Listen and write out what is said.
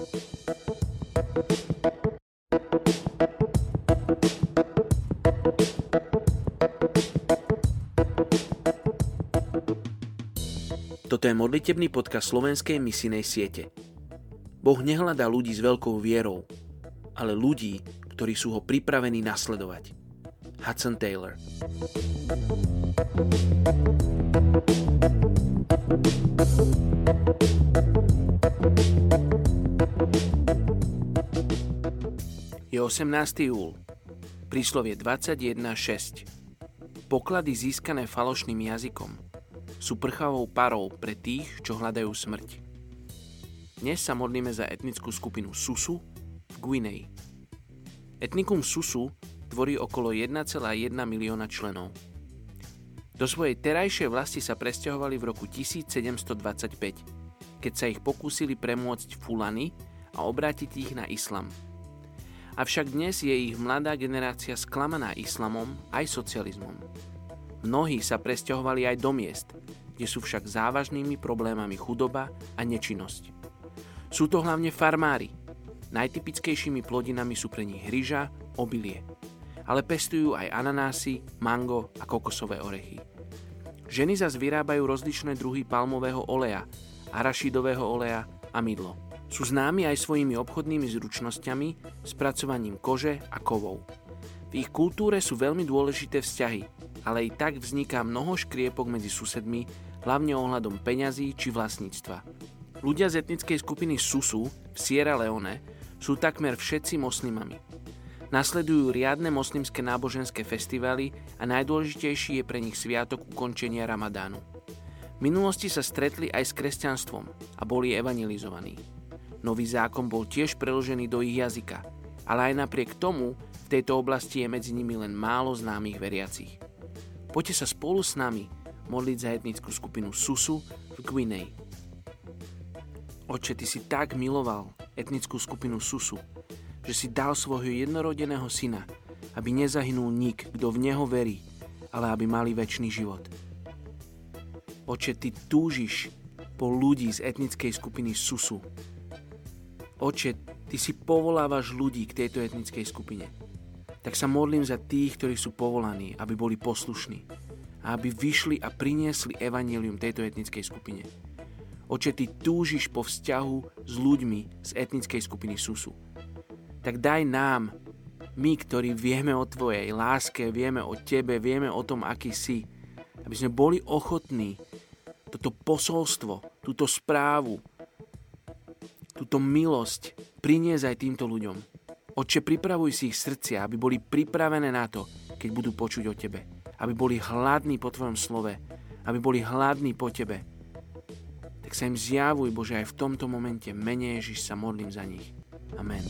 Toto je modlitebný podcast slovenskej misinej siete. Boh nehľadá ľudí s veľkou vierou, ale ľudí, ktorí sú ho pripravení nasledovať. Hudson Taylor Je 18. júl. Príslovie 21.6. Poklady získané falošným jazykom – sú prchavou parou pre tých, čo hľadajú smrť. Dnes sa modlíme za etnickú skupinu Susu v Guinei. Etnikum Susu tvorí okolo 1,1 milióna členov. Do svojej terajšej vlasti sa presťahovali v roku 1725, keď sa ich pokúsili premôcť Fulany a obrátiť ich na islam. Avšak dnes je ich mladá generácia sklamaná islamom aj socializmom. Mnohí sa presťahovali aj do miest, kde sú však závažnými problémami chudoba a nečinnosť. Sú to hlavne farmári. Najtypickejšími plodinami sú pre nich ryža, obilie. Ale pestujú aj ananásy, mango a kokosové orechy. Ženy zas vyrábajú rozličné druhy palmového oleja, arašidového oleja a mydlo. Sú známi aj svojimi obchodnými zručnosťami, spracovaním kože a kovov. V ich kultúre sú veľmi dôležité vzťahy, ale i tak vzniká mnoho škriepok medzi susedmi hlavne ohľadom peňazí či vlastníctva. Ľudia z etnickej skupiny Susu v Sierra Leone sú takmer všetci moslimami. Nasledujú riadne moslimské náboženské festivaly a najdôležitejší je pre nich sviatok ukončenia Ramadánu. V minulosti sa stretli aj s kresťanstvom a boli evangelizovaní. Nový zákon bol tiež preložený do ich jazyka, ale aj napriek tomu v tejto oblasti je medzi nimi len málo známych veriacich. Poďte sa spolu s nami modliť za etnickú skupinu Susu v Guinei. Oče, Ty si tak miloval etnickú skupinu Susu, že si dal svojho jednorodeného syna, aby nezahynul nik, kto v Neho verí, ale aby mali väčší život. Oče, Ty túžiš po ľudí z etnickej skupiny Susu. Oče, Ty si povolávaš ľudí k tejto etnickej skupine. Tak sa modlím za tých, ktorí sú povolaní, aby boli poslušní a aby vyšli a priniesli evanílium tejto etnickej skupine. Oče, ty túžiš po vzťahu s ľuďmi z etnickej skupiny Susu. Tak daj nám, my, ktorí vieme o Tvojej láske, vieme o Tebe, vieme o tom, aký si, aby sme boli ochotní toto posolstvo, túto správu, túto milosť priniesť aj týmto ľuďom. Oče, pripravuj si ich srdcia, aby boli pripravené na to, keď budú počuť o Tebe aby boli hladní po Tvojom slove, aby boli hladní po Tebe. Tak sa im zjavuj, Bože, aj v tomto momente. Mene Ježiš sa modlím za nich. Amen.